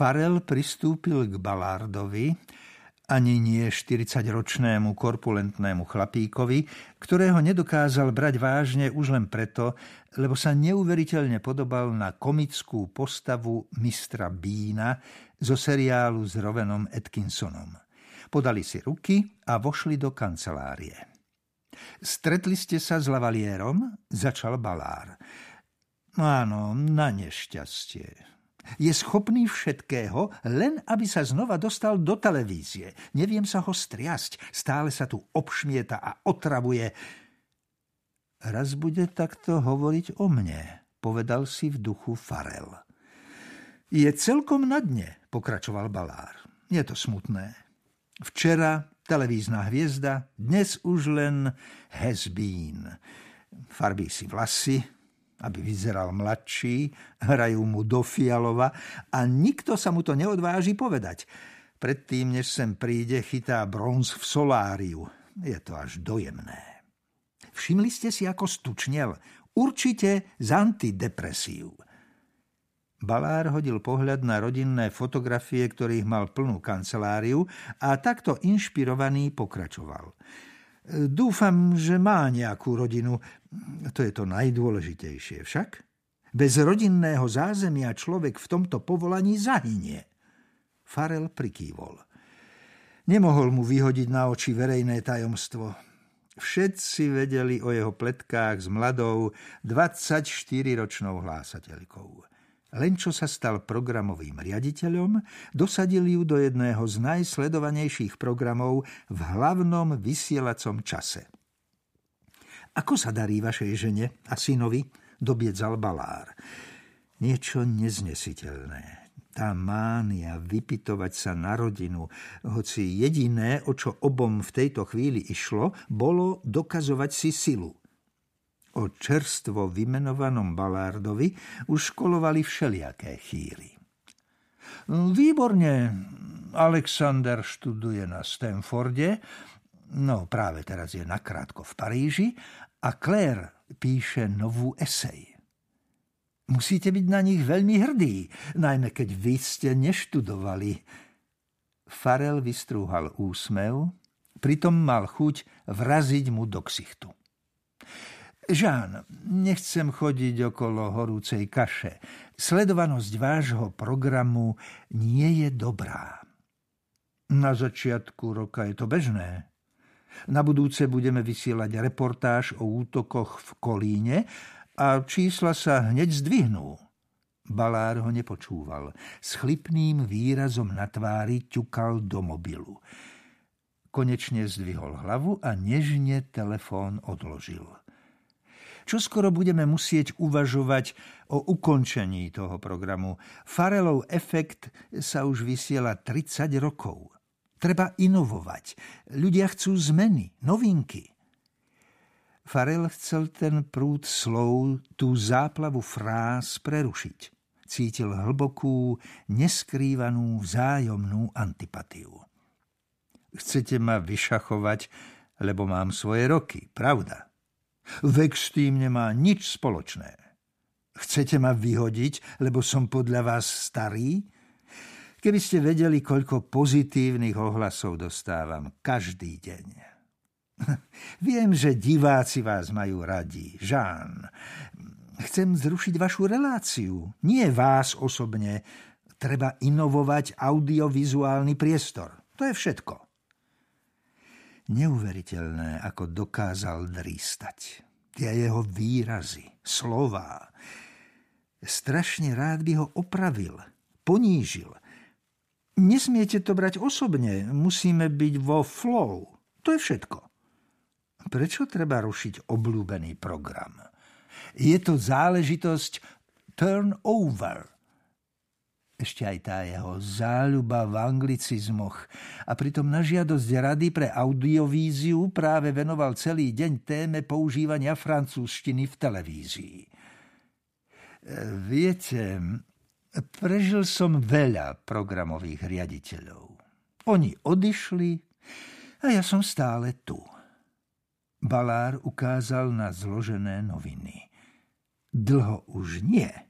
Farel pristúpil k Ballardovi, ani nie 40-ročnému korpulentnému chlapíkovi, ktorého nedokázal brať vážne už len preto, lebo sa neuveriteľne podobal na komickú postavu mistra Bína zo seriálu s Rovenom Atkinsonom. Podali si ruky a vošli do kancelárie. Stretli ste sa s lavalierom? Začal Balár. Áno, na nešťastie. Je schopný všetkého, len aby sa znova dostal do televízie. Neviem sa ho striasť, stále sa tu obšmieta a otravuje. Raz bude takto hovoriť o mne, povedal si v duchu Farel. Je celkom na dne, pokračoval Balár. Je to smutné. Včera televízna hviezda, dnes už len has been. Farbí si vlasy, aby vyzeral mladší, hrajú mu do fialova a nikto sa mu to neodváži povedať. Predtým, než sem príde, chytá bronz v soláriu. Je to až dojemné. Všimli ste si, ako stučnel? Určite z antidepresív. Balár hodil pohľad na rodinné fotografie, ktorých mal plnú kanceláriu a takto inšpirovaný pokračoval. Dúfam, že má nejakú rodinu. To je to najdôležitejšie však. Bez rodinného zázemia človek v tomto povolaní zahynie. Farel prikývol. Nemohol mu vyhodiť na oči verejné tajomstvo. Všetci vedeli o jeho pletkách s mladou 24-ročnou hlásateľkou. Len čo sa stal programovým riaditeľom, dosadil ju do jedného z najsledovanejších programov v hlavnom vysielacom čase. Ako sa darí vašej žene a synovi? Dobiedzal Balár. Niečo neznesiteľné. Tá mánia vypitovať sa na rodinu, hoci jediné, o čo obom v tejto chvíli išlo, bolo dokazovať si silu. O čerstvo vymenovanom Balárdovi už školovali všelijaké chýry. Výborne, Alexander študuje na Stanforde, no práve teraz je nakrátko v Paríži a Claire píše novú esej. Musíte byť na nich veľmi hrdí, najmä keď vy ste neštudovali. Farel vystrúhal úsmev, pritom mal chuť vraziť mu do ksichtu. Žán, nechcem chodiť okolo horúcej kaše. Sledovanosť vášho programu nie je dobrá. Na začiatku roka je to bežné. Na budúce budeme vysielať reportáž o útokoch v Kolíne a čísla sa hneď zdvihnú. Balár ho nepočúval. S chlipným výrazom na tvári ťukal do mobilu. Konečne zdvihol hlavu a nežne telefón odložil. Čo skoro budeme musieť uvažovať o ukončení toho programu. Farelov efekt sa už vysiela 30 rokov. Treba inovovať. Ľudia chcú zmeny, novinky. Farel chcel ten prúd slov, tú záplavu fráz prerušiť. Cítil hlbokú, neskrývanú vzájomnú antipatiu. Chcete ma vyšachovať, lebo mám svoje roky, pravda? Vek s tým nemá nič spoločné. Chcete ma vyhodiť, lebo som podľa vás starý? Keby ste vedeli, koľko pozitívnych ohlasov dostávam každý deň. Viem, že diváci vás majú radi. Žán, chcem zrušiť vašu reláciu. Nie vás osobne. Treba inovovať audiovizuálny priestor. To je všetko. Neuveriteľné, ako dokázal drístať. Tie jeho výrazy, slová. Strašne rád by ho opravil, ponížil. Nesmiete to brať osobne, musíme byť vo flow. To je všetko. Prečo treba rušiť obľúbený program? Je to záležitosť turnover – ešte aj tá jeho záľuba v anglicizmoch a pritom na žiadosť Rady pre audiovíziu práve venoval celý deň téme používania francúzštiny v televízii. E, viete, prežil som veľa programových riaditeľov. Oni odišli a ja som stále tu. Balár ukázal na zložené noviny. Dlho už nie –